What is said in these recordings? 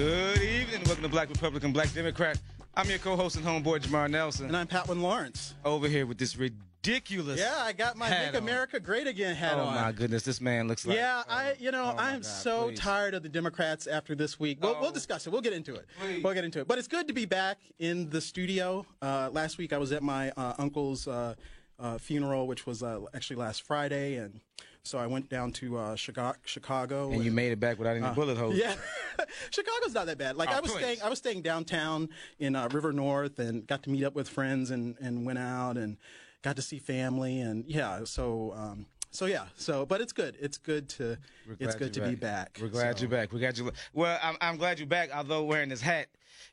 Good evening. Welcome to Black Republican, Black Democrat. I'm your co-host and homeboy Jamar Nelson. And I'm Patwin Lawrence. Over here with this ridiculous. Yeah, I got my Make on. America Great Again hat Oh on. my goodness, this man looks like. yeah, I, you know, oh I am God, so please. tired of the Democrats after this week. We'll, Oh. we'll discuss it. We'll get into it. Please. We'll get into it. But it's good to be back in the studio. Uh, last week I was at my uh, uncle's uh, uh, funeral, which was uh, actually last Friday, and so I went down to uh, Chicago. Chicago And you made it back without any bullet holes. Uh, Yeah, Chicago's not that bad. Like Oh, I was please. staying, I was staying downtown in uh, River North, and got to meet up with friends, and and went out and got to see family, and yeah. So um, so yeah. So but it's good. It's good to it's good to you're be back. We're glad So- you're back. We got you. Well, I'm, I'm glad you're back. Although wearing this hat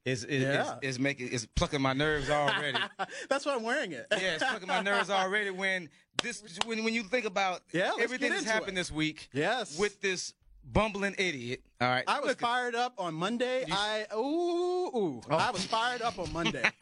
is is, Yeah. is, is making is plucking my nerves already. That's why I'm wearing it. yeah, it's plucking my nerves already. When this when when you think about Yeah, everything that's happened it. this week. Yes. With this bumbling idiot. All right. I was Look, fired up on Monday. I ooh, ooh Oh. I was fired up on Monday.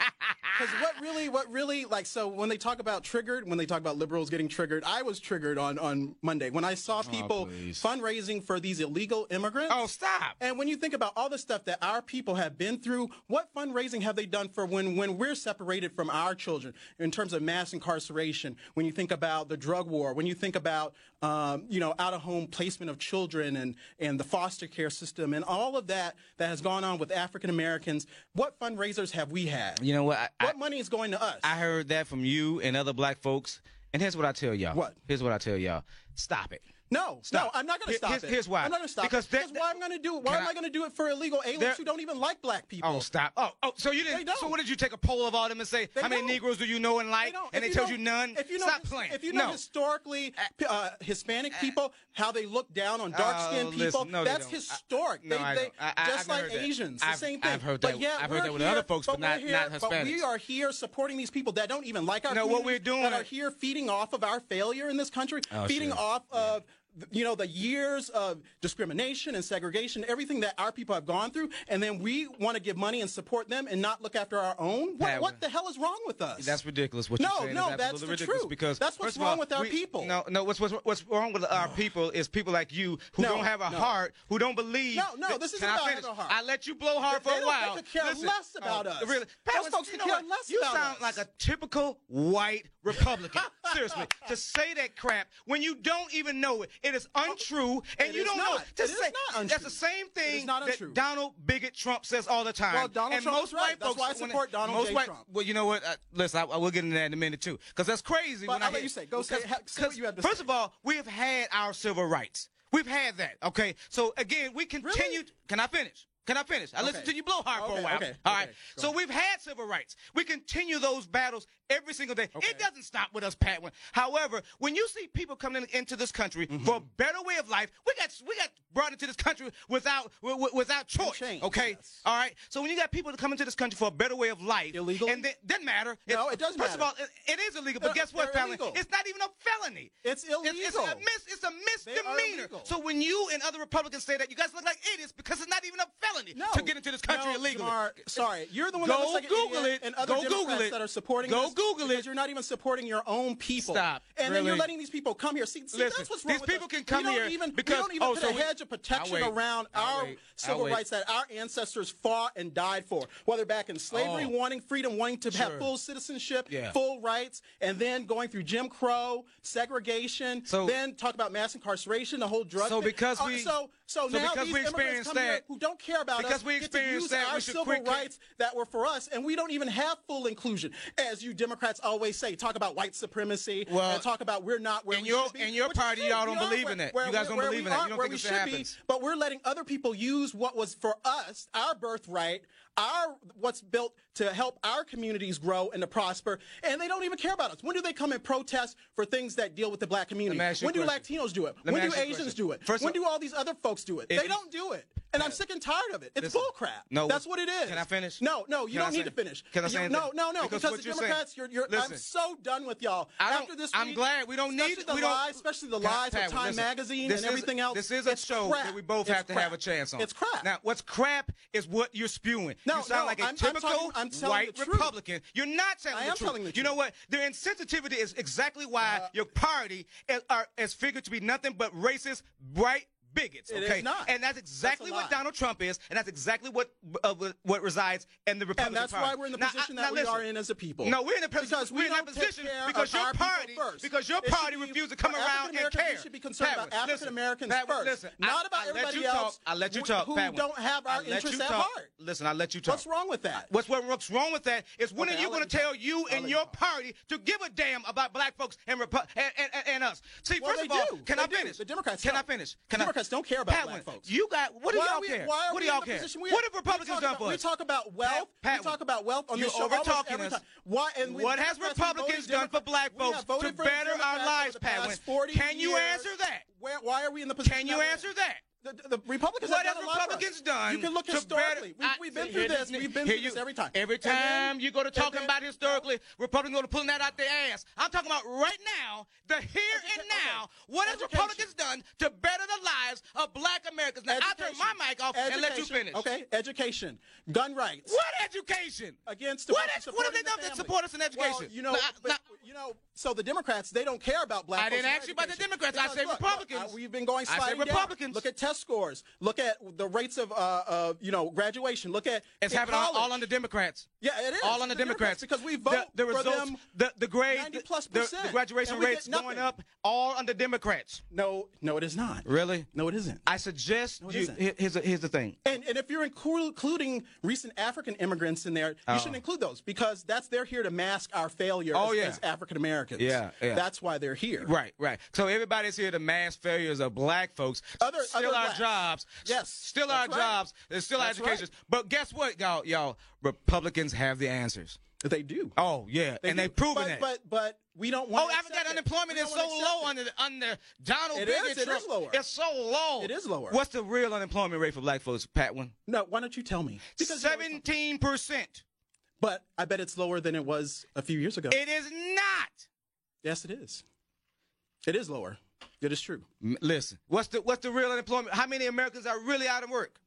Because what really, what really, like, so when they talk about triggered, when they talk about liberals getting triggered, I was triggered on on Monday when I saw people please. fundraising for these illegal immigrants. Oh, stop. And when you think about all the stuff that our people have been through, what fundraising have they done for when, when we're separated from our children in terms of mass incarceration? When you think about the drug war, when you think about um, you know out of home placement of children and and the foster care system and all of that that has gone on with African Americans, what fundraisers have we had? You know what? I, I, what money is going to us? I heard that from you and other black folks. And here's what I tell y'all. What? Here's what I tell y'all. Stop it. No, Stop. no, I'm not going to stop here's- it. here's why. I'm not going to stop Because it. Because why I'm going to do it? Why am I- I going to do it for illegal aliens who don't even like black people? Oh, stop. Oh, oh, so you didn't. So what did you take a poll of all them and say, They how many don't. Negroes do you know and like? They and If they told you none? If you know, Stop playing. If you know no. historically uh, Hispanic people, how they look down on dark skinned Oh, people, listen, no, that's historic. I- no, they, I don't. I- just like. Asians, the same thing. I've heard that- yeah, I've heard that with other folks, but not- here, But we are here supporting these people that don't even like our. No, what we're doing- that are here feeding off of our failure in this country, Oh, feeding off of. You know the years of discrimination and segregation, everything that our people have gone through, and then we want to give money and support them and not look after our own. What, what the hell is wrong with us? That's ridiculous. What No, you're saying no, is that's the ridiculous truth. because That's what's wrong all, with our we- people. No, no. What's what's what's wrong with our people is people like you who No, don't have a no. heart, who don't believe. No, no, this isn't Can about having a heart. I let you blow hard They for a while. they could care Listen, less about oh, us. Really, Those Pat, folks you know care what? less You about sound us. like a typical white Republican. Seriously, to say that crap when you don't even know it, it is untrue, and It you don't not. know. To It is say that's the same thing that untrue. Donald Bigot Trump says all the time. Well, Donald and Trump most right. white That's folks, why I support Donald most J. white- Trump. Well, you know what? Uh, listen, I, I will get into that in a minute too, because that's crazy. But when I'll I let you say. Go say- ha- say what you have to First say. of all, we have had our civil rights. We've had that. Okay. So again, we continue. Can I finish? Can I finish? I listened to you blow hard for a while. okay, All okay, right. So we've had civil rights. We continue those battles every single day. Okay. It doesn't stop with us, Pat. However, when you see people coming in, into this country Mm-hmm. for a better way of life, we got we got brought into this country without wi- wi- without choice. change, Okay. yes. All right. So when you got people to come into this country for a better way of life, Illegally? and it doesn't matter. No, It's- it does First matter. of all, it, it is illegal. But guess what, illegal. It's not even a felony. It's It's, it's illegal. a mis- it's a misdemeanor. So when you and other Republicans say that, you guys look like idiots because it's not even a felony No, to get into this country no, illegally. Jamar, sorry, you're the one Go that looks like an Google it. and other Go Democrats Google it. that are supporting Go Google it. You're not even supporting your own people. Stop. And then you're letting these people come here. See, see Listen, that's what's wrong these with people us. can come we here even, because- we don't even oh, put so a we- hedge of protection around I'll our wait. Civil rights that our ancestors fought and died for, whether back in slavery, Oh. wanting freedom, wanting to have full citizenship, Yeah. full rights, and then going through Jim Crow, segregation, So- then talk about mass incarceration, the whole drug. So thing. because Uh, we- so so, so now these immigrants come here that- who don't care about because us we get to use that, our civil rights that were for us, and we don't even have full inclusion, as you Democrats always say. Talk about white supremacy Well, and talk about we're not where in we your- should be. in your which party, y'all don't believe where- in that. where- You guys don't believe in that. You don't think we should happens. be, but we're letting other people use what was for us, our birthright, our what's built to help our communities grow and to prosper, and they don't even care about us. When do they come and protest for things that deal with the black community? Let me ask you When do question. Latinos do it? Let when do ask you a Asians do it? First when do all these other folks do it? If they don't do it. And I'm sick and tired of it. It's Listen, bull crap. no, that's what it is. can I finish? No, no, you Can don't need say- to finish. can I You- no, no, no, Because because, the you're saying- Democrats, you're, you're, I'm so done with y'all. After this, I'm glad we don't need- the we don't- lies, especially the lies of Time listen, Magazine and is- everything else. This is a show crap. that we both It's have to crap. have a chance on. It's crap. Now, what's crap is what you're spewing. No, you sound no, like a I'm- typical talking- I'm telling white truth. Republican. You're not telling I the am truth. telling the You know what? Their insensitivity is exactly why Uh, your party is, are, is figured to be nothing but racist, white bigots. It Okay, is not. and that's exactly That's what lie. Donald Trump is, and that's exactly what uh, what- resides in the Republican Party. And that's Party. why we're in the Now, position I- that we are in as a people. No, we're in a position. Because we we're in that don't take position care because your our party, first. because your party refused to come around and care. we should be concerned Pat, about African Americans first, listen, not I- about I everybody else. I let you talk. who don't have our interests at heart. Listen, I let you talk. What's wrong with that? What's what's wrong with that is when are you going to tell you and your party to give a damn about black folks and and, us? See, first of all, can I finish? The Democrats Can I finish? Can Democrats don't care about Pat, black folks. You got what do Why y'all we, care? Why are what do y'all care? what have Republicans done for We talk about wealth. Pat, we talk about wealth on this show almost over-talking every us. time. Why? And What has Republicans done for black folks to better our lives, Pat? past Wynn? 40 Can you answer that? Why are we in the position? Can you that we're in? answer that? The, the Republicans What have done a lot for. Republicans done You can look to historically. better- we've, we've been through this. We've been through you- this every time. Every And then- time you go to talking then- about historically, Republicans go to pulling that out their ass. I'm talking about right now, the here and now. okay. What has Education. Republicans done to better the lives of black Americans? Now, I turn my mic off and let you finish. Okay, education, gun rights. What education? Against the What, what have they done to support us in education? Well, you know, Now, but, now- you know, so the Democrats they don't care about black. I didn't ask you about the education. Democrats. I Because said look, Republicans. Look, uh, we've been going I said sliding down. Republicans. Look at test scores. Look at the rates of, uh, you know, graduation. Look at it's happening all, all under Democrats. Yeah, it is. all under The Democrats. because we The- vote the, for results, them. the the grade, 90 plus the, the graduation And we get rates going up, all under Democrats. No, no, it is not. Really? No, it isn't. I suggest it you. isn't. Here's the, here's the thing. And, and if you're including recent African immigrants in there, you shouldn't include those because that's they're here to mask our failure Oh, as, yeah. as African Americans. Yeah, yeah. That's why they're here. Right, right. So everybody's here to mask failures of black folks. Other- other our jobs. Yes, Still our right. jobs. There's still our That's educations. right. But guess what, y'all? Y'all, Republicans have the answers. They do. Oh yeah, and do. they've proven but, it. But but we don't want. Oh, to I accept forgot unemployment is so low it. under under Donald It Big is, it Trump. is lower. It's so low. It is lower. What's the real unemployment rate for black folks, Pat? One. No, why don't you tell me? Because Seventeen percent. But I bet it's lower than it was a few years ago. It is not. yes, it is. It is lower. It is true. M- Listen, what's the what's the real unemployment? How many Americans are really out of work?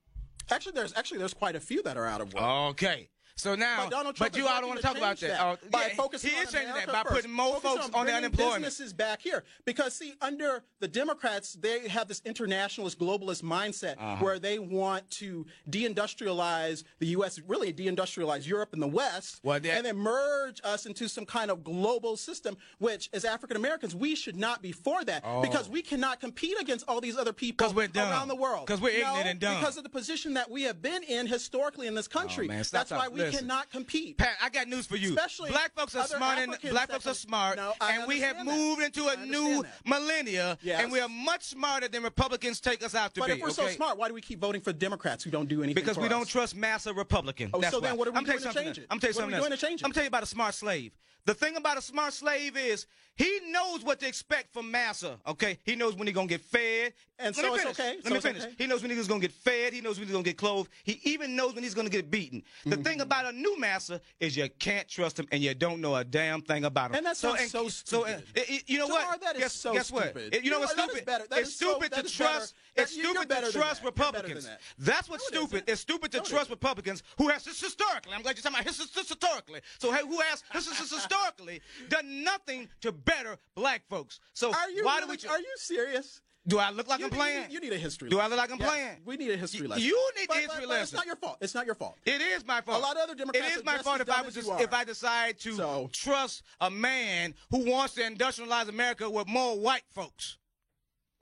Actually, there's actually there's quite a few that are out of work. Okay. So now, But Donald Trump but you all don't want to talk about that. that Oh, by yeah, focusing he on is changing America that by first. putting more Focus folks on the bringing unemployment. Businesses back here because see, under the Democrats, they have this internationalist globalist mindset Uh-huh. where they want to deindustrialize the U.S., really deindustrialize Europe and the West, Well, that- and then merge us into some kind of global system. Which, as African Americans, we should not be for that because we cannot compete against all these other people Oh. 'Cause we're dumb. around the world. 'Cause we're No, ignorant and dumb. Because of the position that we have been in historically in this country. Oh, man, stop That's why we Listen. cannot compete. Pat, I got news for you. Especially black folks are smart and black folks are smart, No, and we have that. moved into a new that. millennia, Yes. and we are much smarter than Republicans take us out to But be. if we're okay? so smart, why do we keep voting for Democrats who don't do anything? Because we don't trust massa Republican. Oh, That's so why. then what are we I'm doing to something change it? I'm tell you What are something we doing to change it? I'm tell you about a smart slave. The thing about a smart slave is he knows what to expect from massa. Okay, he knows when he's gonna get fed. And Let so me it's finish. okay. Let So me finish. okay. He knows when he's gonna get fed. He knows when he's gonna get clothed. He even knows when he's gonna get beaten. The thing Mm-hmm. About a new master is you can't trust him and you don't know a damn thing about him. And that sounds so So, uh, stupid. it- it- you know Jamar, what? that is guess, so guess what? stupid. It- you know what's know, that is stupid? better. That it's so- stupid that to trust. That- It's stupid to trust that. You're better than Republicans. that. That's what's No, it stupid. isn't. It's stupid to No, trust. Republicans who has this historically. I'm glad you're talking about his his- historically. So hey, who has this is historically done nothing to better black folks. So Are you why really, do we? are you serious? Do I look like You I'm need- playing? You need a history. Do I look like I'm playing? We need a history lesson. you need But- but- history but It's lesson. not your fault. It's not your fault. It is my fault. A lot of other Democrats It is my fault if I was just, if. I decide to So- trust a man who wants to industrialize America with more white folks.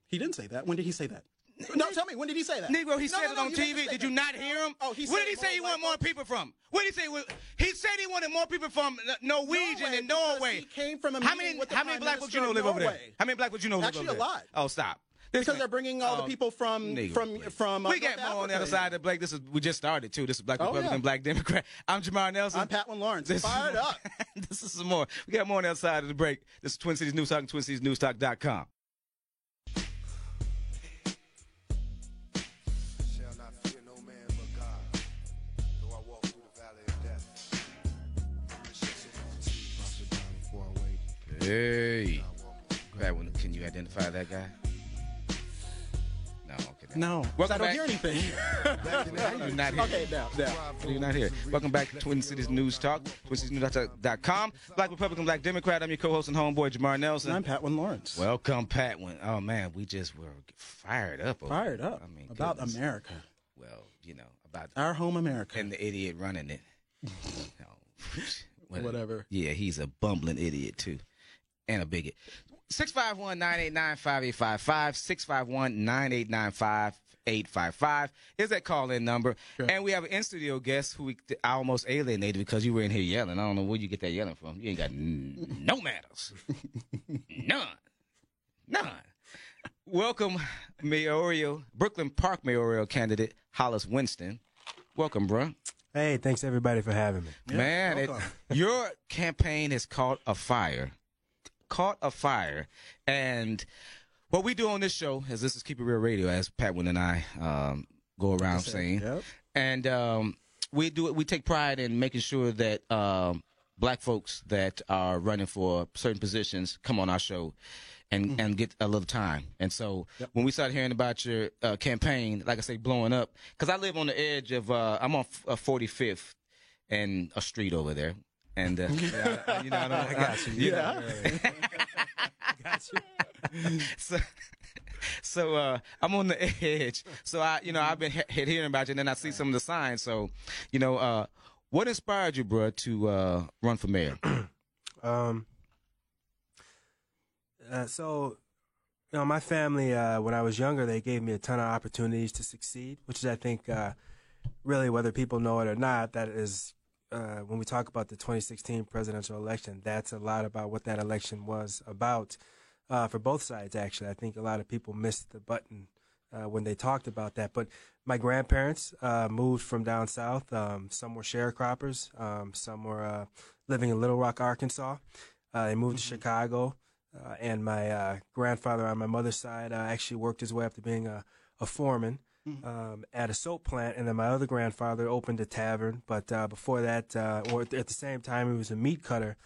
He didn't say that. When did he say that? No, tell me. When did he say that? Negro, he No, said no, it on TV. Did you not hear him? Oh, he Where said did he say he wanted more people from? Where did he say? He said he wanted more people from Norwegian Norway, and Norway. he came from a how many how many black folks you know live over there? How many black folks you know live Actually, over a there? lot. Oh, stop. This Because man- they're bringing all the Oh, people from Negro, from please. from. Uh, we got North more on the other side of the Blake. This is we just started too. This is Black Oh, Republican, yeah. Black Democrat. I'm Jamar Nelson. I'm Patwin Lawrence. This is Fired up. this is some more. We got more on the other side of the break. This is Twin Cities News Talk and TwinCitiesNewsTalk.com. shall not fear no man but God. Though I walk through the valley of death. Before I wake, Hey. That one, can you identify that guy? No. Welcome I don't back. hear anything. You're not here. okay, now, now. You're not here. Welcome back to Twin Cities News Talk, TwinCitiesNewsTalk.com. Black Republican, Black Democrat. I'm your co-host and homeboy, Jamar Nelson. And I'm Patwin Lawrence. Welcome, Pat. When, oh man, we just were fired up. over Fired up I mean, about goodness. America, Well, you know about our home America. and the idiot running it. Oh, what- Whatever. Yeah, he's a bumbling idiot too, and a bigot. 651-989-5855, 651-989-5855 is that call-in number. And we have an in-studio guest who we, I almost alienated because you were in here yelling. I don't know where you get that yelling from. You ain't got n- no manners. None. None. Welcome, mayoral, Brooklyn Park mayoral candidate, Hollies Winston. Welcome, bruh. Hey, thanks everybody for having me. Man, it, your campaign has caught a fire. Caught a fire. And what we do on this show is this is Keep It Real Radio, as Patwin and I um, go around saying. Yep. And um, we do it. We take pride in making sure that um, black folks that are running for certain positions come on our show and, and get a little time. And so when we started hearing about your uh, campaign, like I say, blowing up, because I live on the edge of, uh, I'm on f- uh, 45th and a street over there. And uh, yeah, you know what I mean? I got you. Yeah. got you. so, so uh, I'm on the edge. So I, you know, I've been he- hearing about you, and then I see some of the signs. So, you know, uh, what inspired you, bro, to uh, run for mayor? Um, uh, so, you know, my family, uh, when I was younger, they gave me a ton of opportunities to succeed, which is, I think, uh, really, whether people know it or not, that is, uh, when we talk about the 2016 presidential election, that's a lot about what that election was about uh, for both sides, actually. I think a lot of people missed the button uh, when they talked about that. But my grandparents uh, moved from down south. Um, some were sharecroppers, um, some were uh, living in Little Rock, Arkansas. Uh, they moved to Chicago. Uh, and my uh, grandfather on my mother's side uh, actually worked his way up to being a, a foreman um, at a soap plant. And then my other grandfather opened a tavern. But uh, before that, uh, or at the same time, he was a meat cutter.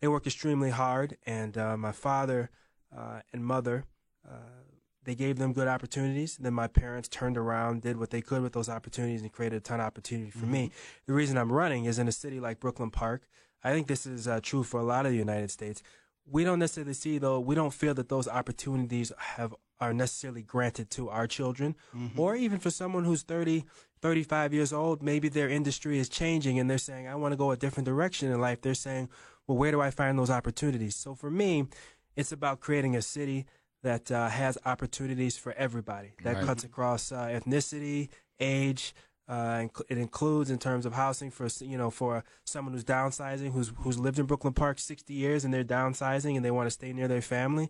They worked extremely hard. And uh, my father uh, and mother, uh, they gave them good opportunities. Then my parents turned around, did what they could with those opportunities, and created a ton of opportunity for me. The reason I'm running is in a city like Brooklyn Park. I think this is uh, true for a lot of the United States. We don't necessarily see though. We don't feel that those opportunities have are necessarily granted to our children, or even for someone who's 30, 35 years old. Maybe their industry is changing, and they're saying, "I want to go a different direction in life." They're saying, "Well, where do I find those opportunities?" So for me, it's about creating a city that uh, has opportunities for everybody. That Right. cuts across uh, ethnicity, age. Uh, it includes in terms of housing for you know for someone who's downsizing, who's who's lived in Brooklyn Park 60 years and they're downsizing and they want to stay near their family.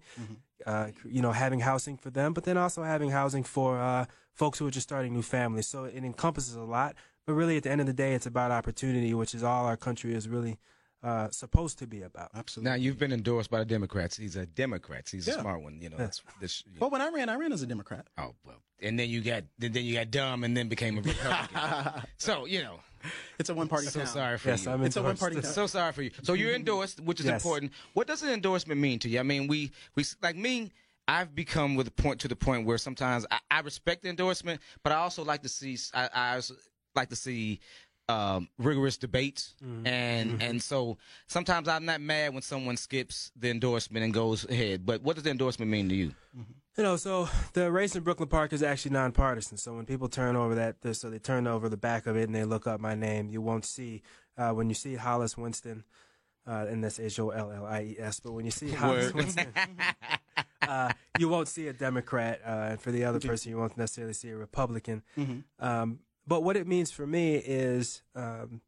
Uh, you know, having housing for them, but then also having housing for uh, folks who are just starting new families. So it encompasses a lot. But really, at the end of the day, it's about opportunity, which is all our country is really uh, supposed to be about. Absolutely. Now you've been endorsed by the Democrats. He's a Democrat. He's a smart one. You know. That's, this, Well, when I ran, I ran as a Democrat. oh well. And then you got then, then you got dumb, and then became a Republican. so you know. It's a one-party So town. sorry for Yes, you. I'm It's a one-party town. So sorry for you. So you're endorsed, which is Yes. important. What does an endorsement mean to you? I mean, we we like me. I've become with a point to the point where sometimes I, I respect the endorsement, but I also like to see I, I like to see um, rigorous debates, and and so sometimes I'm not mad when someone skips the endorsement and goes ahead. But what does the endorsement mean to you? You know, so the race in Brooklyn Park is actually nonpartisan. So when people turn over that, so they turn over the back of it and they look up my name, you won't see uh, when you see Hollies Winston, uh, and that's H O L L I E S. But when you see Hollies Word. Winston, uh, you won't see a Democrat, uh, and for the other person, you won't necessarily see a Republican. Um, but what it means for me is, um,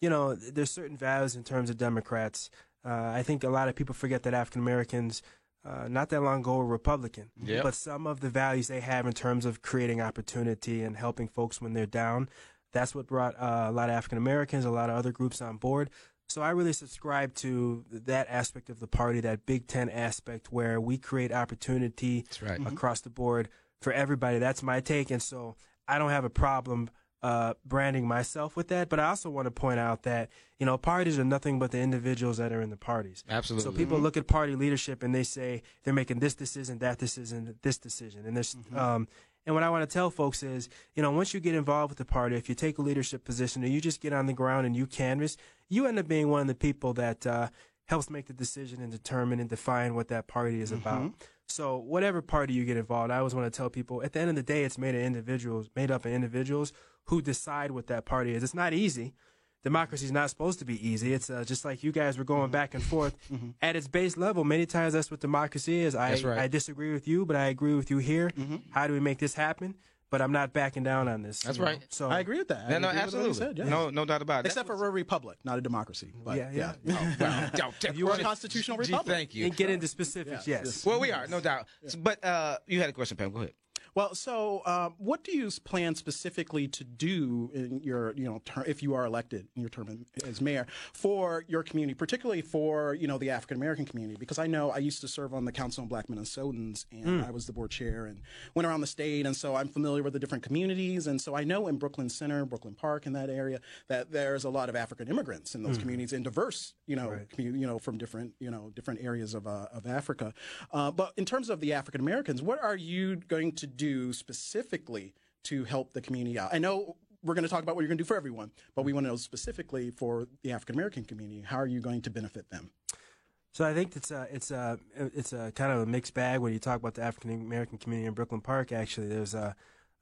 you know, there's certain values in terms of Democrats. Uh, I think a lot of people forget that African Americans, uh, not that long ago, were Republican. Yep. But some of the values they have in terms of creating opportunity and helping folks when they're down, that's what brought uh, a lot of African Americans, a lot of other groups on board. So I really subscribe to that aspect of the party, that big tent aspect, where we create opportunity right. across the board for everybody. That's my take, and so I don't have a problem uh, branding myself with that. But I also want to point out that you know parties are nothing but the individuals that are in the parties. Absolutely. So people look at party leadership and they say they're making this decision, that decision, this decision, and there's um, And what I want to tell folks is, you know, once you get involved with the party, if you take a leadership position or you just get on the ground and you canvas, you end up being one of the people that uh, helps make the decision and determine and define what that party is about. So whatever party you get involved, I always want to tell people at the end of the day, it's made of individuals, made up of individuals who decide what that party is. It's not easy. Democracy is not supposed to be easy. It's uh, just like you guys were going back and forth. At its base level, many times that's what democracy is. I, That's right. I disagree with you, but I agree with you here. How do we make this happen? But I'm not backing down on this. That's you know? right. So I agree with that. I No, no, agree with what he absolutely. said, yes. No, no doubt about it. Except for we're a republic, not a democracy. But Yeah, yeah. well, you are a constitutional Gee, republic. Thank you. and get into specifics. Yes. Well, we are, no doubt. But uh, you had a question, Pam. Go ahead. Well, so um, what do you plan specifically to do in your, you know, ter- if you are elected in your term as mayor for your community, particularly for you know the African American community? Because I know I used to serve on the Council on Black Minnesotans, and I was the board chair and went around the state, and so I'm familiar with the different communities, and so I know in Brooklyn Center, Brooklyn Park, in that area, that there's a lot of African immigrants in those communities and diverse, you know, commu- you know, from different, you know, different areas of uh, of Africa. Uh, but in terms of the African Americans, what are you going to do specifically to help the community out? I know we're going to talk about what you're going to do for everyone, but we want to know specifically for the African American community, how are you going to benefit them? So I think it's a it's a it's a kind of a mixed bag when you talk about the African American community in Brooklyn Park. Actually, there's a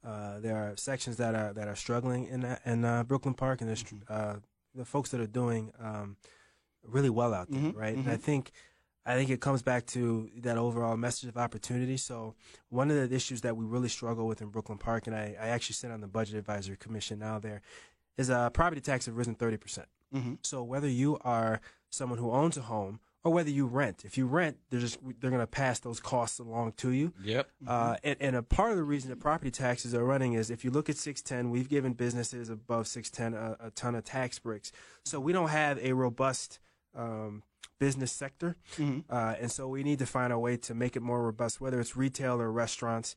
uh, there are sections that are that are struggling in that, in uh, Brooklyn Park, and there's uh, the folks that are doing um, really well out there, right? And I think I think it comes back to that overall message of opportunity. So one of the issues that we really struggle with in Brooklyn Park, and I, I actually sit on the Budget Advisory Commission now there, is uh, property tax have risen thirty percent. So whether you are someone who owns a home or whether you rent, if you rent, they're just they're going to pass those costs along to you. Yep. Uh, and, and a part of the reason that property taxes are running is if you look at 610, we've given businesses above 610 a, a ton of tax breaks. So we don't have a robust um, business sector. Uh, and so we need to find a way to make it more robust, whether it's retail or restaurants.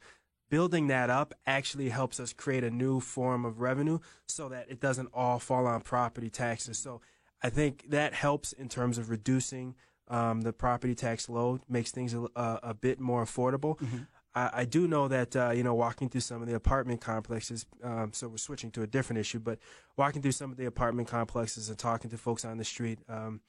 Building that up actually helps us create a new form of revenue so that it doesn't all fall on property taxes. So I think that helps in terms of reducing um, the property tax load, makes things a, a, a bit more affordable. I, I do know that uh, you know walking through some of the apartment complexes. Um, so we're switching to a different issue, but walking through some of the apartment complexes and talking to folks on the street. Um,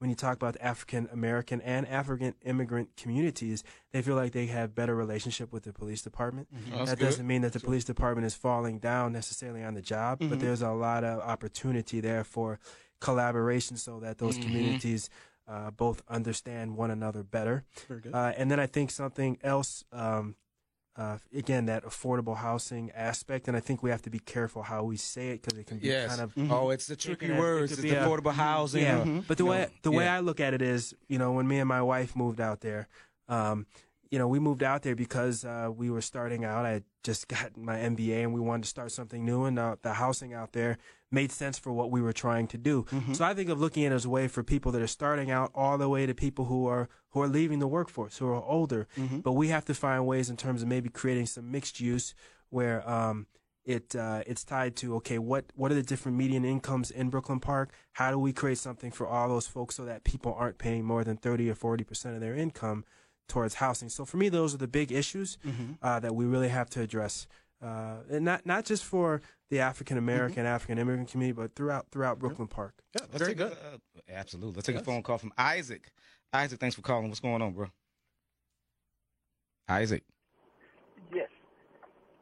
when you talk about African American and African immigrant communities, they feel like they have better relationship with the police department. That's that good. doesn't mean that the police department is falling down necessarily on the job, but there's a lot of opportunity there for collaboration so that those communities uh, both understand one another better. Very good. Uh, and then I think something else, um, uh, again, that affordable housing aspect, and I think we have to be careful how we say it because it can be Yes. kind of Oh, it's the tricky it words. It's be a- affordable housing. yeah, or- but the way the way. I look at it is, you know, when me and my wife moved out there, um, you know, we moved out there because uh, we were starting out. I had just got my MBA and we wanted to start something new, and uh, the housing out there made sense for what we were trying to do. So I think of looking at it as a way for people that are starting out, all the way to people who are who are leaving the workforce, who are older. But we have to find ways in terms of maybe creating some mixed use where. Um, it uh, it's tied to okay what what are the different median incomes in Brooklyn Park? How do we create something for all those folks so that people aren't paying more than thirty or forty percent of their income towards housing? So for me, those are the big issues uh, that we really have to address, uh, and not not just for the African American African immigrant community, but throughout throughout Brooklyn Park. Yeah, Let's very good. uh, absolutely. Let's take a phone call from Isaac. Isaac, thanks for calling. What's going on, bro? Isaac, Yes.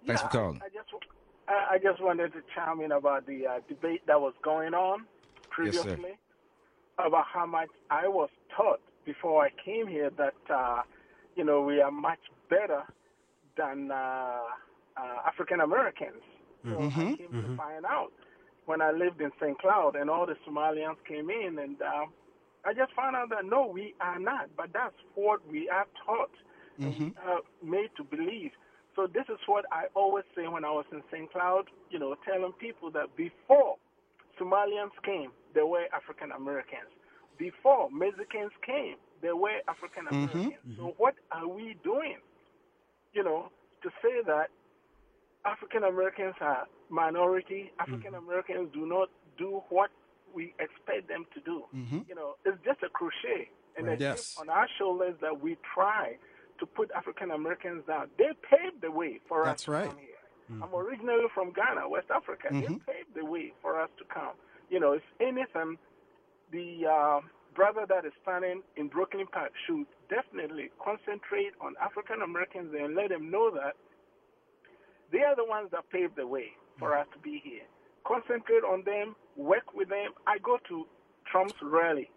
thanks Yeah, for calling. I, I just I, I just wanted to chime in about the uh, debate that was going on Yes, sir. previously about how much I was taught before I came here that uh, you know we are much better than uh, uh, African Americans. So I came to find out when I lived in St. Cloud and all the Somalians came in and uh, I just found out that no, we are not. But that's what we are taught, and we made to believe. So this is what I always say when I was in St. Cloud, you know, telling people that before Somalians came, there were African Americans. Before Mexicans came, there were African mm-hmm. Americans. So mm-hmm. what are we doing? You know, to say that African Americans are minority, African mm-hmm. Americans do not do what we expect them to do. You know, it's just a crochet and a Yes. chip on our shoulders that we try to put African Americans down. They paved the way for That's us to right. come here. I'm originally from Ghana, West Africa. They paved the way for us to come. You know, if anything, the uh, brother that is standing in Brooklyn Park should definitely concentrate on African Americans and let them know that they are the ones that paved the way for us to be here. Concentrate on them, work with them. I go to Trump's rally.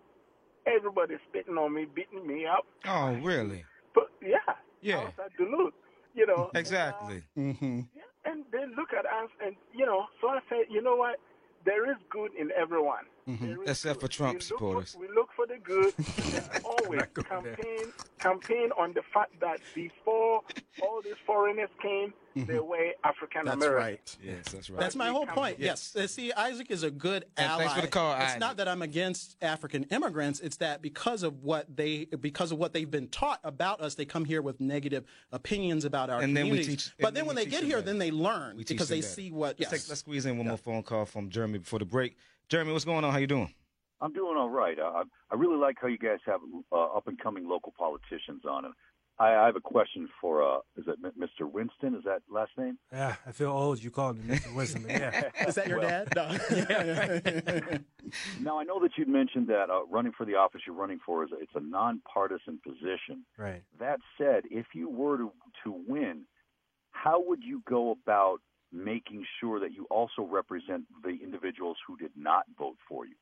Everybody's spitting on me, beating me up. Oh, really? But yeah, Yeah. I was at Duluth, you know. Exactly. Mm-hmm. Yeah, and they look at us, and you know, so I said, you know what? There is good in everyone. Mm-hmm. There is Except for. Trump We look supporters. For, we look for the good, always go there. campaign campaign on the fact that before all these foreigners came, they mm-hmm. were African That's American. right. Yes, that's right. That's my whole point. Yes. Yes. See, Isaac is a good And ally. thanks for the call, It's Isaac. not that I'm against African immigrants. It's that because of what they because of what they've been taught about us, they come here with negative opinions about our And then we teach- but and then then when they get here, that. then they learn We because they that. see what. Let's, Yes. take, let's squeeze in one more phone call from Jeremy before the break. Jeremy, what's going on? How you doing? I'm doing all right. I, I really like how you guys have uh, up and coming local politicians on it. I, I have a question for uh, is it M- Mr. Winston? Is that last name? Yeah, I feel old. You called me Mr. Wisdom. but Yeah. Is that your Well- dad? No. Now I know that you'd mentioned that uh, running for the office you're running for is it's a nonpartisan position. Right. That said, if you were to to win, how would you go about making sure that you also represent the individuals who did not vote for you?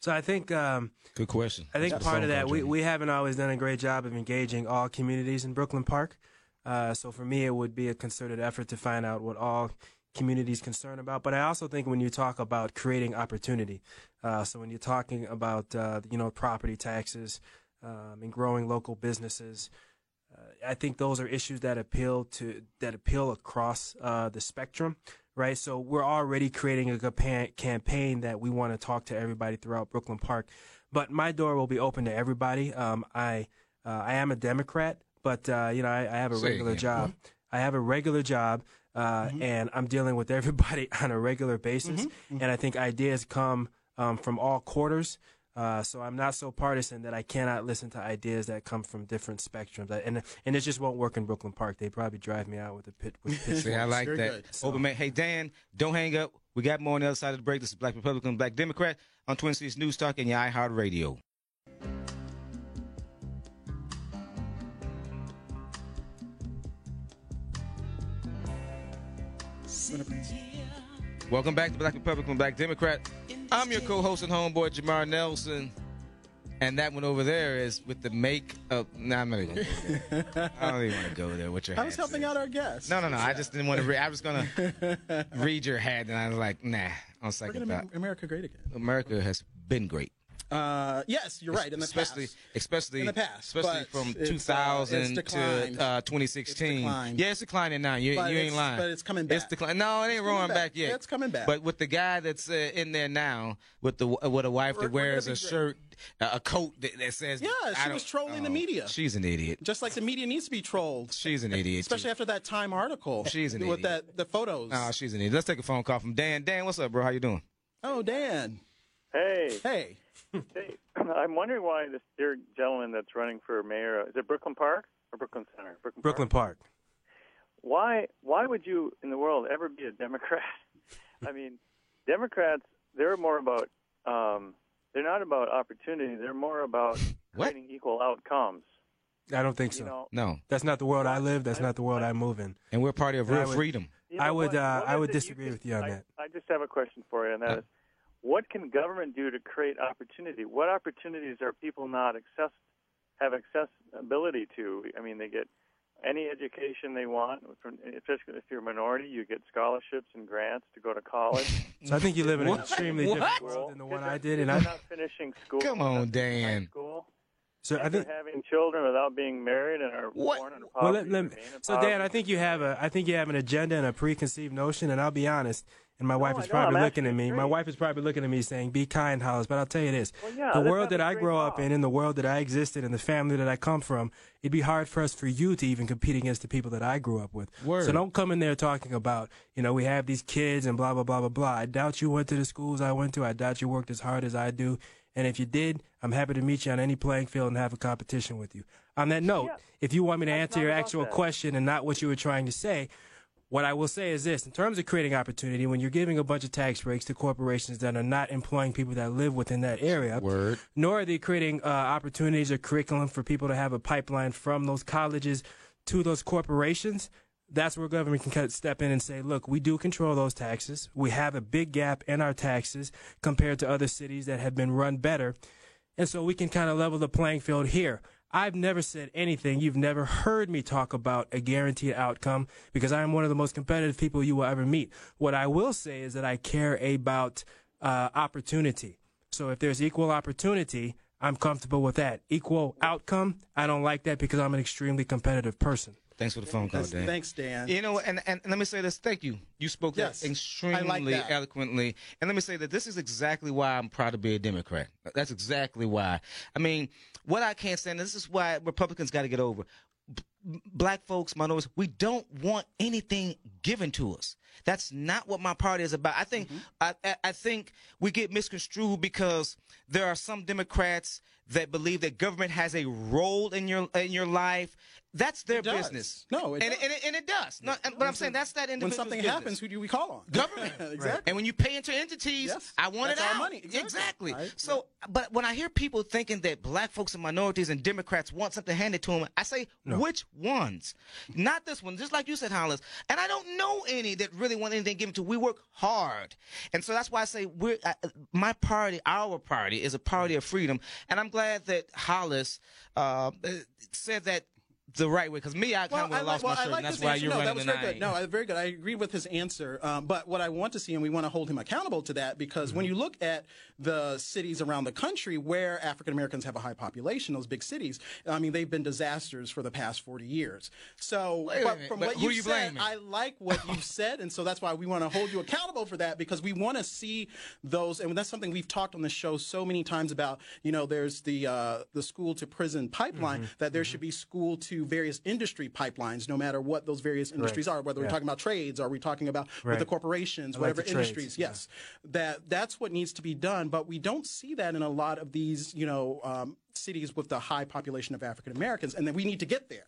So I think um, Good question. I think That's part of that call, we, we haven't always done a great job of engaging all communities in Brooklyn Park. Uh, so for me, it would be a concerted effort to find out what all communities concerned about. But I also think when you talk about creating opportunity, uh, so when you're talking about uh, you know property taxes um, and growing local businesses, I think those are issues that appeal to that appeal across uh, the spectrum, right? So we're already creating a campaign that we want to talk to everybody throughout Brooklyn Park, but my door will be open to everybody. Um, I uh, I am a Democrat, but uh, you know I, I have a Say regular again. job. I have a regular job, uh, and I'm dealing with everybody on a regular basis. And I think ideas come um, from all quarters. Uh, so I'm not so partisan that I cannot listen to ideas that come from different spectrums. I- And and it just won't work in Brooklyn Park. They probably drive me out with a pit with See, I like Very that. good. Open man. Hey, Dan, don't hang up. We got more on the other side of the break. This is Black Republican, Black Democrat on Twin Cities News Talk and your iHeart Radio. Welcome back to Black Republican, Black Democrat. I'm your co-host and homeboy Jamar Nelson, and that one over there is with the make of. Nah, I'm not even. Gonna go there. I don't even want to go there. What your I was helping says. out our guests. No, no, no. I just didn't want to. Re- I was gonna read your hat, and I was like, nah. On We're second going to thought, make America great again. America has been great. Uh, yes, you're right. In the especially, past. especially, In the past, especially from it's, uh, 2000 to uh, 2016. It's declined. yeah, it's declining now. You, But you ain't it's- lying. but it's coming back. It's declining. No, it ain't It's rolling back. back. yet. It's coming back. But with the guy that's uh, in there now, with the with a wife We're- that wears a shirt, uh, a coat that, that says, Yeah, she don't- was trolling the oh, media. She's an idiot. Just like the media needs to be trolled. She's an idiot. too. Especially after that Time article. She's an idiot. With idiot. that the photos. No, she's an idiot. Let's take a phone call from Dan. Dan, what's up, bro? How you doing? oh, Dan. Hey, Hey. Hey, I'm wondering why this dear gentleman that's running for mayor is it Brooklyn Park or Brooklyn Center? Brooklyn, Brooklyn Park. Park. Why? Why would you in the world ever be a Democrat? I mean, Democrats they're more about um, they're not about opportunity. They're more about What? creating equal outcomes. I don't think so. You know, No, That's not the world I live. That's not the world I move in. and we're a party of And I real would- freedom. You know I would, uh, I would it you disagree can- with you on I, that. I just have a question for you, and that Uh. is, what can government do to create opportunity? What opportunities are people not access have accessibility to? I mean, they get any education they want. From, especially if you're a minority, you get scholarships and grants to go to college. So I think you live in an extremely What? different world than the one I did, and I'm not finishing school. Come on, uh, Dan. School. So I think. having children without being married and are What? born in Well, poverty. let, let me, so Dan, I think you have a, I think you have an agenda and a preconceived notion, and I'll be honest. And my wife I is know, probably I'm looking at actually me. My wife is probably looking at me saying, "Be kind, Hollies." But I'll tell you this: Well, yeah, the world that I great grow up law. in, and the world that I existed, and the family that I come from, it'd be hard for us for you to even compete against the people that I grew up with. Word. So don't come in there talking about, you know, we have these kids and blah blah blah blah blah. I doubt you went to the schools I went to. I doubt you worked as hard as I do. And if you did, I'm happy to meet you on any playing field and have a competition with you. on that note, Yeah. if you want me to That's answer your actual that. question and not what you were trying to say, what I will say is this: in terms of creating opportunity, when you're giving a bunch of tax breaks to corporations that are not employing people that live within that area, Word. nor are they creating uh, opportunities or curriculum for people to have a pipeline from those colleges to those corporations. That's where government can step in and say, look, we do control those taxes. We have a big gap in our taxes compared to other cities that have been run better. And so we can kind of level the playing field here. I've never said anything. You've never heard me talk about a guaranteed outcome because I am one of the most competitive people you will ever meet. What I will say is that I care about uh, opportunity. So if there's equal opportunity, I'm comfortable with that. Equal outcome, I don't like that because I'm an extremely competitive person. Thanks for the phone call, Dan. Thanks, Dan. You know, and, and let me say this. Thank you. You spoke Yes, that extremely like that. eloquently. And let me say that this is exactly why I'm proud to be a Democrat. That's exactly why. I mean, what I can't stand, this is why Republicans got to get over. B- Black folks, minorities, we don't want anything given to us. That's not what my party is about. I think Mm-hmm. I, I, think we get misconstrued because there are some Democrats that believe that government has a role in your in your life. That's their business. No, it and, does. and, it, and it does. No, but I'm saying that's that individual. when something business. happens, who do we call on? Government. exactly. And when you pay into entities, Yes, I want that's it our out. money. Exactly. Right. So, but when I hear people thinking that black folks and minorities and Democrats want something handed to them, I say, which ones? Not this one. Just like you said, Hollies. And I don't know any that really want anything given to. We work hard, and so that's why I say we're uh, my party, our party, is a party of freedom, and I'm glad that Hollies uh, said that. The right way, because me, I kind of have lost well, my shirt, like and that's why answer. you're no, running that was very good. No, very good. I agree with his answer. Um, but what I want to see, and we want to hold him accountable to that, because Mm-hmm. when you look at the cities around the country where African Americans have a high population, those big cities, I mean, they've been disasters for the past 40 years. So, Wait but from but what you you said, blaming? I like what you said, and so that's why we want to hold you accountable for that, because we want to see those, and that's something we've talked on the show so many times about. You know, there's the uh, the school to prison pipeline Mm-hmm. that there should be school to various industry pipelines, no matter what those various industries are. Whether we're talking about trades, or we're talking about with Right. the corporations, I like whatever the trades, industries. Yes, that that's what needs to be done. But we don't see that in a lot of these, you know. Um, cities with the high population of African Americans, and then we need to get there.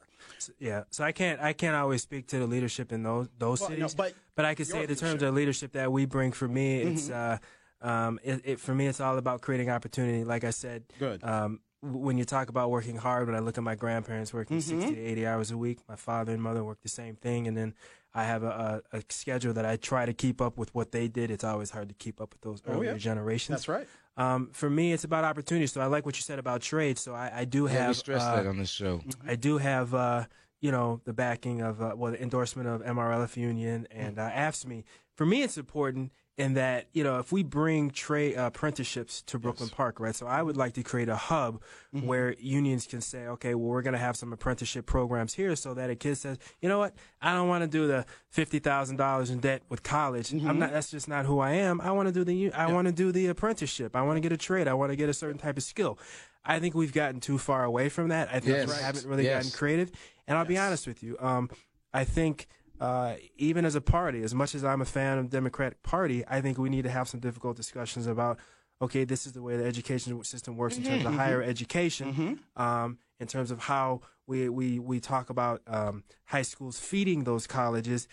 Yeah, so I can't I can't always speak to the leadership in those those Well, no, cities, but I can say the terms. Mm-hmm. of leadership that we bring. For me, it's uh, um, it, it for me it's all about creating opportunity. Like I said, Good. Um, when you talk about working hard, when I look at my grandparents working Mm-hmm. sixty to eighty hours a week, my father and mother work the same thing, and then I have a, a, a schedule that I try to keep up with what they did. It's always hard to keep up with those earlier Oh, yeah. generations. That's right. Um, for me, it's about opportunity. So I like what you said about trade. So I, I do Yeah, we have stressed uh, that on this show. I do have, uh, you know, the backing of, uh, well, the endorsement of MRLF Union and uh, AFSCME. For me, it's important in that, you know, if we bring trade uh, apprenticeships to Brooklyn Park, right? So I would like to create a hub where unions can say, okay, well, we're going to have some apprenticeship programs here so that a kid says, you know what, I don't want to do the $50,000 in debt with college. I'm not, that's just not who I am. I want to do the, I want to do the apprenticeship. I want to get a trade. I want to get a certain type of skill. I think we've gotten too far away from that. I think Yes. we haven't really Yes. gotten creative. And I'll be honest with you. Um, I think uh, even as a party, as much as I'm a fan of the Democratic Party, I think we need to have some difficult discussions about. Okay, this is the way the education system works in terms of higher education, um, in terms of how we we we talk about um, high schools feeding those colleges.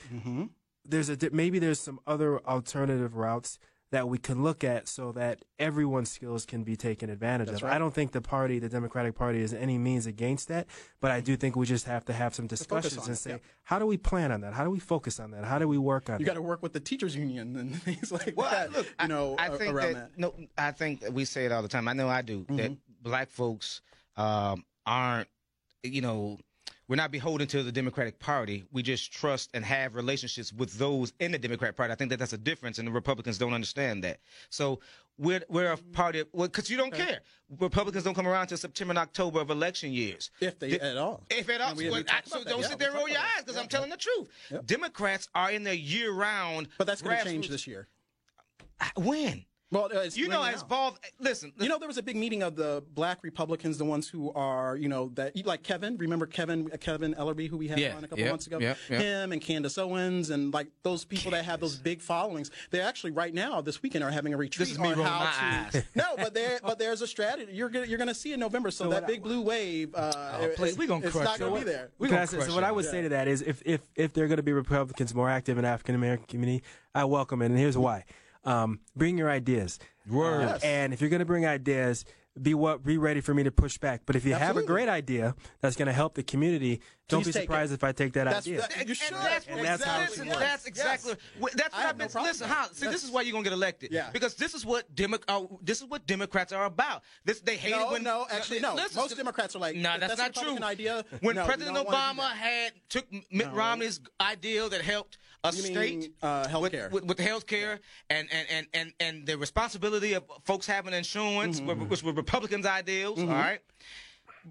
There's a maybe there's some other alternative routes that we can look at so that everyone's skills can be taken advantage That's of. right. I don't think the party, the Democratic Party, is any means against that, but I do think we just have to have some discussions and it, say, yeah. how do we plan on that? How do we focus on that? How do we work on that? You it? got to work with the teachers union and things like Well, that. look, you know, I, I a- think around that, that. no, I think that we say it all the time. I know I do that black folks um, aren't, you know, we're not beholden to the Democratic Party. We just trust and have relationships with those in the Democratic Party. I think that that's a difference, and the Republicans don't understand that. So we're we're a party because you don't care. Republicans don't come around till September and October of election years. If they The- at all. If at all, And we- we well, I- so don't Yeah, sit there and roll your eyes because Yeah, I'm telling the truth. Democrats are in their year-round. But that's going to change this year. Uh, when? Well, uh, You know, as now. bald. Listen, You know, there was a big meeting of the black Republicans, the ones who are, you know, that like Kevin. Remember Kevin, uh, Kevin Ellerby, who we had Yeah, on a couple yeah, months ago. yeah, yeah. Him and Candace Owens, and like those people that have those big followings. They actually right now this weekend are having a retreat is me on how my to. eyes. No, but there, but there's a strategy. You're gonna you're gonna see in November. So, that big blue wave. Uh, Oh, please, we gonna it's crush not gonna be there. We gonna crush so what I it. would say to that is if if if they're going to be Republicans more active in African American community, I welcome it, and here's why: um, bring your ideas. Words. Yes. And if you're going to bring ideas, be what be ready for me to push back. But if you have a great idea that's going to help the community, don't be surprised it. if I take that That's- idea. that- You And should. that's, what And that's how it that's exactly. what- That's I what have I've been. no problem listen, with how? See, That's- this is why you're gonna get elected. Yeah. Because this is what Demo- uh, This is what Democrats are about. This they hate it when. no, actually, no. Listen, Most Democrats are like, No, if that's, that's a not true. Republican idea, when no, President don't wanna do Obama had took Mitt Romney's ideal that helped a You mean, state uh, with, healthcare. with, with the health care and, and, and, and, and the responsibility of folks having insurance, Mm-hmm. which were Republicans' ideals. All right.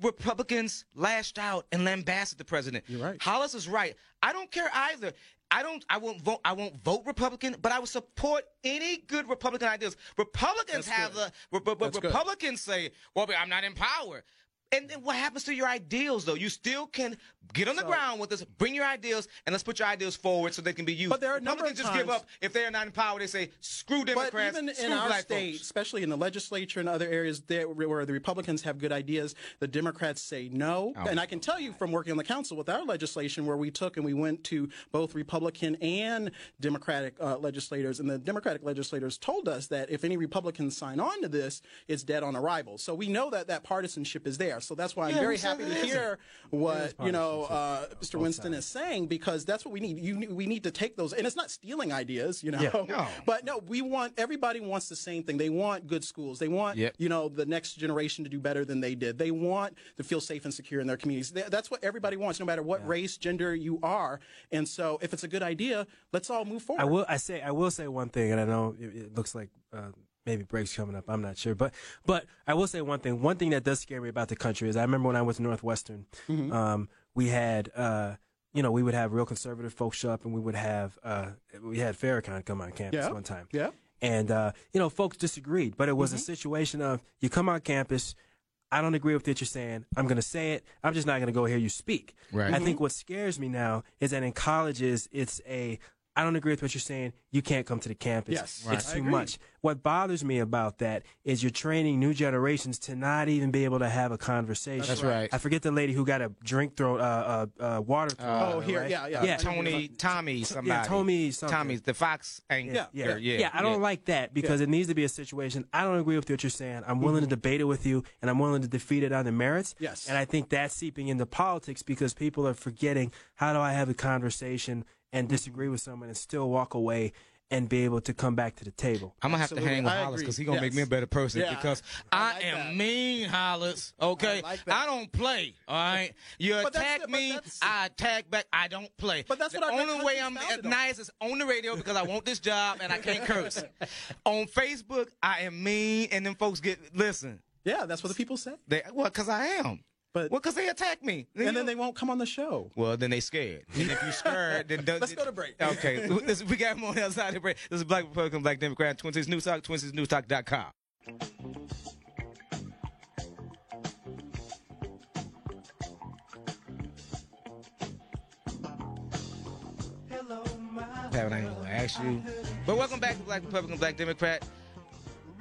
Republicans lashed out and lambasted the president. You're right. Hollies is right. I don't care either. I don't. I won't vote. I won't vote Republican, but I will support any good Republican ideas. Republicans That's have good. the. Re- re- That's good. Republicans say, "Well, I'm not in power." And then what happens to your ideals, though? You still can get on the ground with us, bring your ideals, and let's put your ideals forward so they can be used. But there are Republicans just give up if they are not in power. They say, "Screw Democrats. But even in our state, folks. especially in the legislature and other areas there where the Republicans have good ideas, the Democrats say no. Oh. And I can tell you from working on the council with our legislation where we took and we went to both Republican and Democratic uh, legislators, and the Democratic legislators told us that if any Republicans sign on to this, it's dead on arrival. So we know that that partisanship is there. So that's why I'm Yeah, very happy to hear what you know uh, Mr. Winston is saying because that's what we need. You, we need to take those, and it's not stealing ideas, you know. Yeah. No. But no, we want everybody wants the same thing. They want good schools. They want Yep. you know the next generation to do better than they did. They want to feel safe and secure in their communities. That's what everybody wants, no matter what race, gender you are. And so, if it's a good idea, let's all move forward. I will. I say. I will say one thing, and I know it, it looks like uh, maybe breaks coming up. I'm not sure, but but I will say one thing. One thing that does scare me about the country is I remember when I was Northwestern, Mm-hmm. um, we had. Uh, you know, we would have real conservative folks show up, and we would have uh, we had Farrakhan come on campus Yeah. one time. Yeah. And uh, you know, folks disagreed, but it was Mm-hmm. a situation of you come on campus. I don't agree with what you're saying. I'm going to say it. I'm just not going to go hear you speak. Right. I think what scares me now is that in colleges, it's a I don't agree with what you're saying. You can't come to the campus. Yes. It's Right. I too much. What bothers me about that is you're training new generations to not even be able to have a conversation. That's right. I forget the lady who got a drink thrown, uh, uh, uh, water thrown. Oh, here, right? yeah, yeah. yeah. Tommy, Tommy, somebody. Tommy something. Tommy, the Fox anchor. Yeah. yeah, Yeah, I don't like that because it needs to be a situation. I don't agree with what you're saying. I'm willing to debate it with you, and I'm willing to defeat it on the merits. Yes. And I think that's seeping into politics because people are forgetting how do I have a conversation and disagree with someone and still walk away and be able to come back to the table. I'm gonna have to hang with I Hollies because he's gonna make me a better person Yeah, because I I, like am that. mean, Hollies. Okay, I like that. don't play. All right, you But attack the- me, I attack back. I don't play. But that's the what our only way I'm founded nice is on the radio because I want this job and I can't curse. on Facebook, I am mean, and then folks get listen. yeah, that's what the people say. They well, because I am. But well, because they attack me, and then they won't come on the show. Well, then they scared. And if you scared, then don't- Let's go to break. Okay, we got more on the other of break. This is Black Republican, Black Democrat, Twin Cities News Talk, TwinCitiesNewsTalk.com. Pat, I ain't gonna ask you. But welcome back to Black Republican, Black Democrat.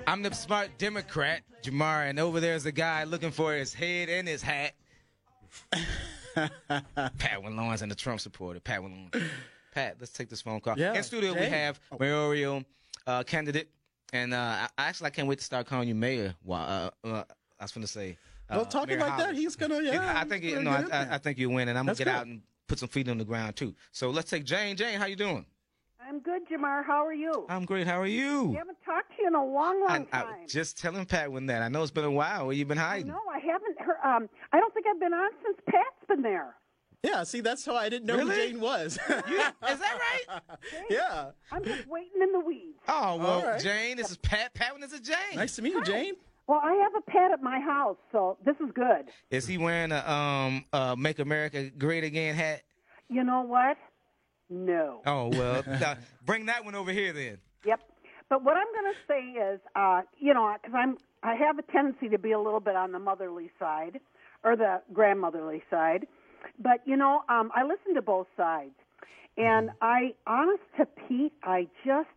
I'm the smart Democrat, Jamar, and over there's a guy looking for his head and his hat. Pat Lawrence and the Trump supporter. Patwin Pat, let's take this phone call. Yeah, In studio, we have mayoral uh, candidate, and uh, I, actually I can't wait to start calling you mayor. While uh, uh, I was going to say, uh, well, talking Mayor like that, he's gonna. Yeah, I think he's you know, I, I. I think you win, and I'm gonna get good. out and put some feet on the ground too. So let's take Jane. Jane, how you doing? I'm good, Jamar. How are you? I'm great. How are you? We haven't talked to you in a long, I, long I, time. just telling Pat when that. I know it's been a while. Where you been hiding? no, I haven't heard. Um, I don't think I've been on since Pat's been there. Yeah, see, that's how I didn't know who Jane was. You- is that right? yeah. I'm just waiting in the weeds. Oh well, All right. Jane. This is Pat. Patwin this is Jane. Nice to meet you, Jane. Well, I have a pet at my house, so this is good. Is he wearing a um uh Make America Great Again hat? You know what? No. Oh well, uh, bring that one over here then. Yep. But what I'm going to say is, uh, you know, because I'm I have a tendency to be a little bit on the motherly side or the grandmotherly side, but you know, um, I listen to both sides, and I, honest to Pete, I just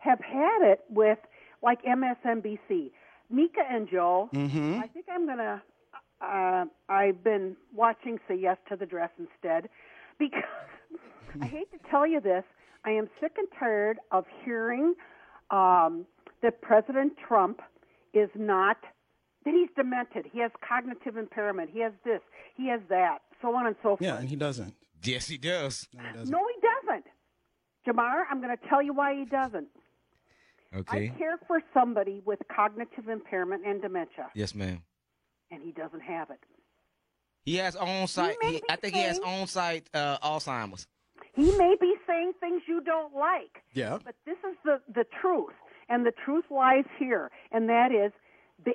have had it with like MSNBC, Mika and Joe. Mm-hmm. I think I'm gonna. Uh, I've been watching Say Yes to the Dress instead, because I hate to tell you this, I am sick and tired of hearing um, that President Trump is not that he's demented. He has cognitive impairment. He has this. He has that. So on and so forth. Yeah, and he doesn't. Yes, he does. No, he doesn't. No, he doesn't. Jamar, I'm going to tell you why he doesn't. Okay. I care for somebody with cognitive impairment and dementia, Yes, ma'am. and he doesn't have it. He has on site. may He, be I think he has on site uh, Alzheimer's. He may be saying things you don't like, Yeah. but this is the, the truth. And the truth lies here, and that is the,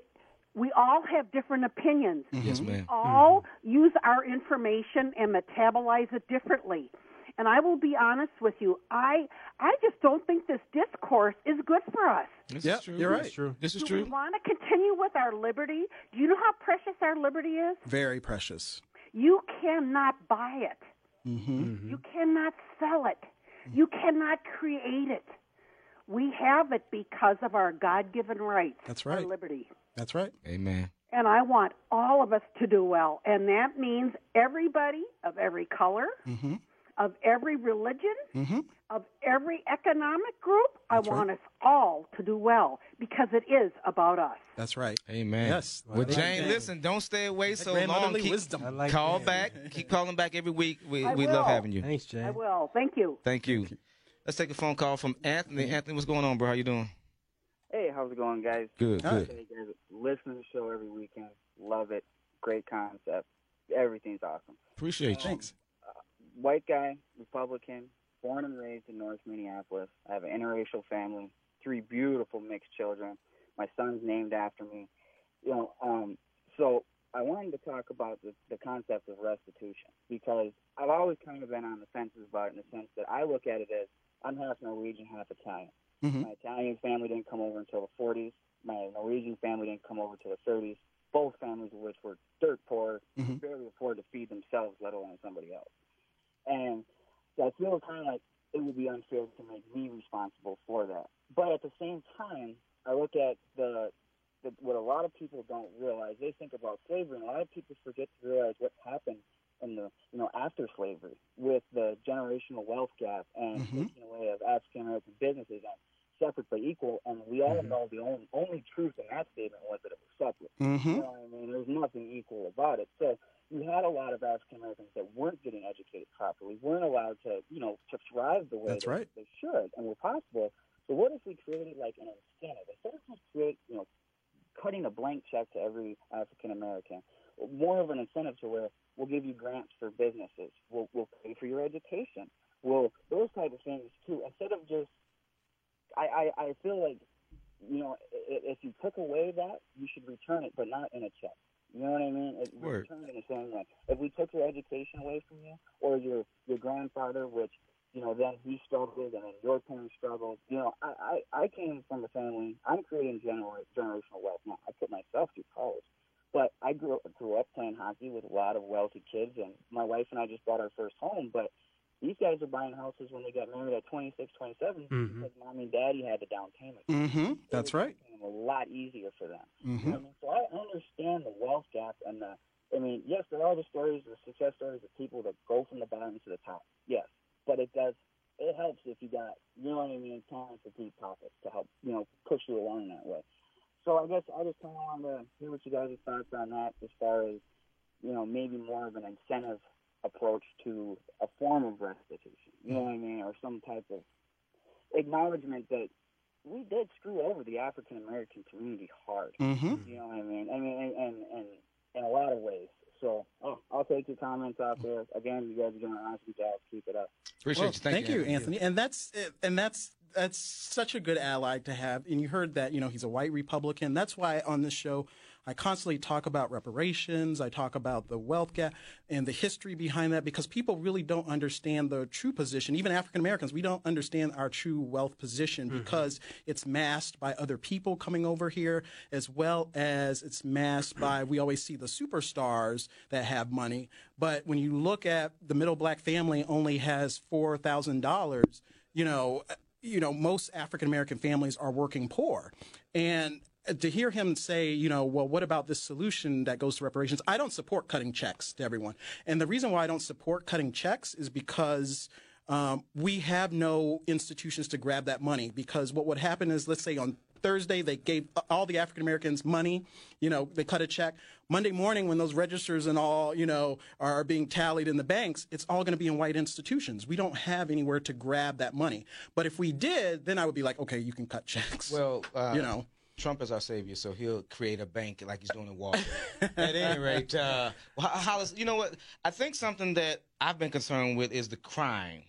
we all have different opinions. Yes, Mm-hmm. ma'am. all use our information and metabolize it differently. And I will be honest with you, I I just don't think this discourse is good for us. This Yeah, is true. you're right. That's true. This is Do true. we want to continue with our liberty? Do you know how precious our liberty is? Very precious. You cannot buy it. Mm-hmm. You cannot sell it. You cannot create it. We have it because of our God-given rights. That's right. liberty. That's right. Amen. And I want all of us to do well. And that means everybody of every color, Mm-hmm. Of every religion, Mm-hmm. of every economic group. I That's right. want us all to do well because it is about us. That's right. Amen. Yes. Well, I Jane, that. listen, don't stay away so long. grandmotherly Keep, wisdom. Like call that. back. Keep calling back every week. We, I we love having you. Thanks, Jay. I will. Thank you. Thank you. Let's take a phone call from Anthony. Anthony, what's going on, bro? How you doing? Hey, how's it going, guys? Good, good. Hey, guys, listen to the show every weekend. Love it. Great concept. Everything's awesome. Appreciate you. Thanks. White guy, Republican, born and raised in North Minneapolis. I have an interracial family, three beautiful mixed children. My son's named after me. You know, um, so I wanted to talk about the, the concept of restitution because I've always kind of been on the fences about it in the sense that I look at it as I'm half Norwegian, half Italian. Mm-hmm. My Italian family didn't come over until the 40s. My Norwegian family didn't come over until the 30s. Both families of which were dirt poor, Mhm. barely afford to feed themselves, let alone somebody else. And so I feel kind of like it would be unfair to make me responsible for that. But at the same time, I look at the, the what a lot of people don't realize. They think about slavery, and a lot of people forget to realize what happened in the you know after slavery with the generational wealth gap and Mhm. taking away of African American businesses and separate but equal. And we all Mhm. know the only only truth in that statement was that it was separate. Mm-hmm. You know what I mean? There's nothing equal about it. So you had a lot of African Americans that weren't getting educated properly, weren't allowed to, you know, to thrive the way That's that right. they should and were possible. So what if we created like an incentive instead of just create, you know, cutting a blank check to every African American, more of an incentive to where we'll give you grants for businesses, we'll we'll pay for your education, we'll those type of things too. Instead of just, I I, I feel like you know, if you took away that, you should return it, but not in a check. You know what I mean? It, Word. it in the same way. If we took your education away from you, or your your grandfather, which you know, then he struggled, and then your parents struggled. You know, I I, I came from a family. I'm creating gener- generational wealth now. I put myself through college, but I grew grew up playing hockey with a lot of wealthy kids, and my wife and I just bought our first home, but. These guys are buying houses when they got married at 26, 27 Mhm. because mommy and daddy had the down payment. Mm-hmm. That's right. A lot easier for them. Mm-hmm. You know I mean? So I understand the wealth gap and the. I mean, yes, there are the stories, the success stories of people that go from the bottom to the top. Yes, but it does. It helps if you got, you know what I mean, talented deep pockets to help, you know, push you along that way. So I guess I just kind of wanted to hear what you guys' thoughts on that, as far as, you know, maybe more of an incentive approach to a form of restitution. You know what I mean, or some type of acknowledgement that we did screw over the African American community hard. Mm-hmm. You know what I mean? I mean, and and, and in a lot of ways. So oh, I'll take your comments out there. Again, you guys are doing an awesome job. Keep it up. Appreciate Well, you. Thank, you, Anthony. And that's and that's that's such a good ally to have. And you heard that you know he's a white Republican. That's why on this show I constantly talk about reparations. I talk about the wealth gap and the history behind that because people really don't understand the true position. Even African Americans, we don't understand our true wealth position mm-hmm. because it's masked by other people coming over here, as well as it's masked by, we always see the superstars that have money. But when you look at the middle black family only has $4,000, you know, uh, you know, most African American families are working poor. And to hear him say, you know, well, what about this solution that goes to reparations? I don't support cutting checks to everyone. And the reason why I don't support cutting checks is because um, we have no institutions to grab that money. Because what would happen is, let's say on Thursday, they gave all the African Americans money. You know, they cut a check. Monday morning, when those registers and all, you know, are being tallied in the banks, it's all going to be in white institutions. We don't have anywhere to grab that money. But if we did, then I would be like, okay, you can cut checks. Well, uh, you know. Trump is our savior, so he'll create a bank like he's doing in Wall Street. At any rate, uh, Hollies, you know what? I think something that I've been concerned with is the crime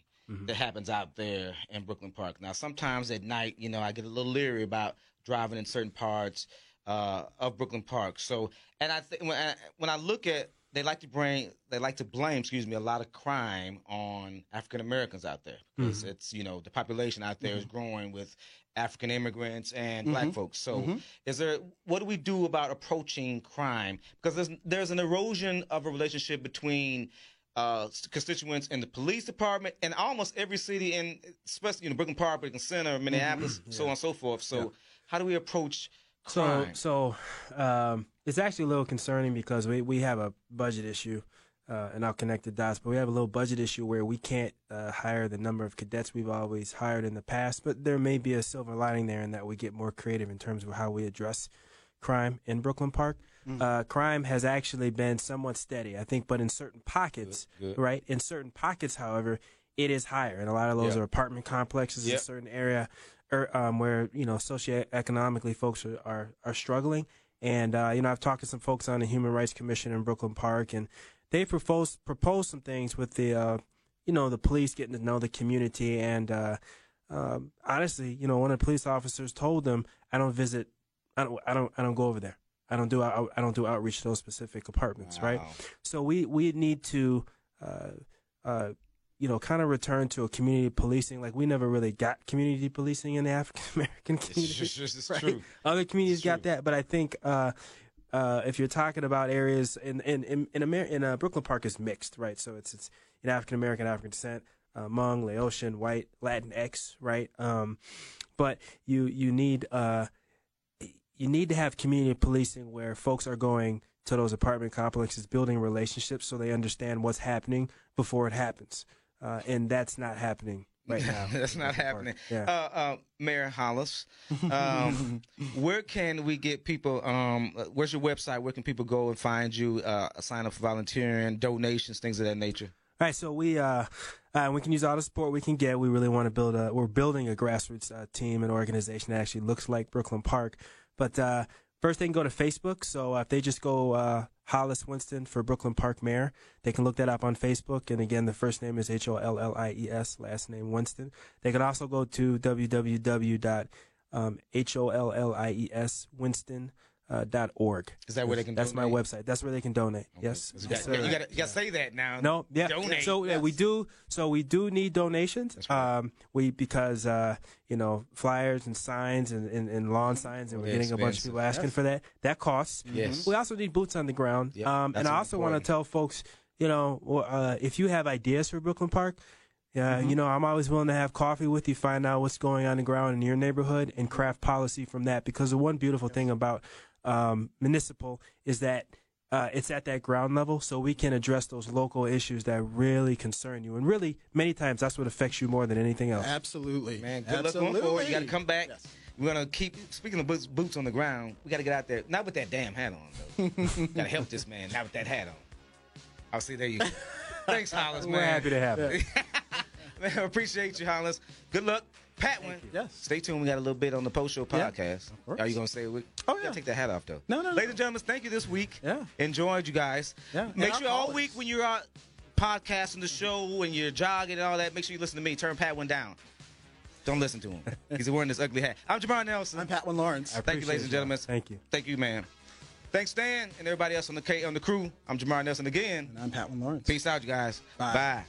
that happens out there in Brooklyn Park. Now, sometimes at night, you know, I get a little leery about driving in certain parts uh, of Brooklyn Park. So, and I think when I, when I look at they like to bring they like to blame excuse me a lot of crime on African Americans out there. Mm-hmm. Because it's you know the population out there is mm-hmm. growing with African immigrants and black mm-hmm. folks. So is there what do we do about approaching crime? Because there's there's an erosion of a relationship between uh, constituents in the police department and almost every city in especially you know Brooklyn Park, Brooklyn Center, Minneapolis, so on and so forth. So how do we approach So, crime? so um, it's actually a little concerning because we, we have a budget issue, uh, and I'll connect the dots. But we have a little budget issue where we can't uh, hire the number of cadets we've always hired in the past. But there may be a silver lining there in that we get more creative in terms of how we address crime in Brooklyn Park. Uh, crime has actually been somewhat steady, I think, but in certain pockets, Good, good. right? In certain pockets, however, it is higher, and a lot of those Yeah. are apartment complexes in Yep. a certain area, or um, where you know socioeconomically folks are are, are struggling. And uh, you know, I've talked to some folks on the Human Rights Commission in Brooklyn Park, and they proposed proposed some things with the uh, you know the police getting to know the community. And uh, um, honestly, you know, one of the police officers told them, "I don't visit, I don't, I don't, I don't go over there. I don't do out, I don't do outreach to those specific apartments, right? So we we need to, uh, uh, you know, kind of return to a community policing. Like we never really got community policing in the African American community. It's, just- it's right? true. Other communities It's got true. that, but I think uh, uh, if you're talking about areas in in in in, Amer- in uh, Brooklyn Park is mixed, right? So it's it's in African American, African descent, uh, Hmong, Laotian, white, Latin X, right? Um, but you you need uh, you need to have community policing where folks are going to those apartment complexes, building relationships so they understand what's happening before it happens, uh, and that's not happening right now. That's not happening. Yeah. Uh, uh, Mayor Hollies, um, where can we get people? Um, where's your website? Where can people go and find you? Uh, sign up for volunteering, donations, things of that nature. All right, so we uh, uh, we can use all the support we can get. We really want to build a. We're building a grassroots uh, team and organization that actually looks like Brooklyn Park. But uh, first, they can go to Facebook. So uh, if they just go uh, Hollies Winston for Brooklyn Park Mayor, they can look that up on Facebook. And again, the first name is H O L L I E S, last name Winston. They can also go to www. Um. Uh, dot org. Is that where they can That's my website. That's where they can donate. Yes. Yes, you got you got to say that now. No, yeah. Donate. So yeah, we do. So we do need donations. Right. Um, we because uh, you know flyers and signs and, and, and lawn signs, and we're getting a bunch of people asking for that. That costs. Yes. We also need boots on the ground. Yep, Um, that's and I also want to tell folks, you know, uh, if you have ideas for Brooklyn Park. Yeah, Mm-hmm. you know, I'm always willing to have coffee with you, find out what's going on the ground in your neighborhood, and craft policy from that. Because the one beautiful thing about um, municipal is that uh, it's at that ground level, so we can address those local issues that really concern you. And really, many times, that's what affects you more than anything else. Absolutely. Man, good Absolutely. luck going forward. You got to come back. Yes. We're gonna keep speaking of boots, boots on the ground. We got to get out there, not with that damn hat on. though. got to help this man, not with that hat on. I'll see. There you go. Thanks, Hollies, man. We're happy to have it. Man, appreciate you, Hollies. Good luck. Patwin. Yes. Stay tuned. We got a little bit on the post show podcast. course. Are you going to say it? With? Oh, yeah. take that hat off, though. No, no, no. Ladies and gentlemen, thank you this week. Yeah. Enjoyed you guys. Yeah, Make our sure all week when you're out podcasting the show and you're jogging and all that, make sure you listen to me. Turn Patwin down. Don't listen to him. He's wearing this ugly hat. I'm Jamar Nelson. I'm Patwin Lawrence. I Thank you, ladies and gentlemen. y'all. Thank you. Thank you, man. Thanks, Stan, and everybody else on the K on the crew. I'm Jamar Nelson again. And I'm Patwin Lawrence. Peace out, you guys. Bye. Bye.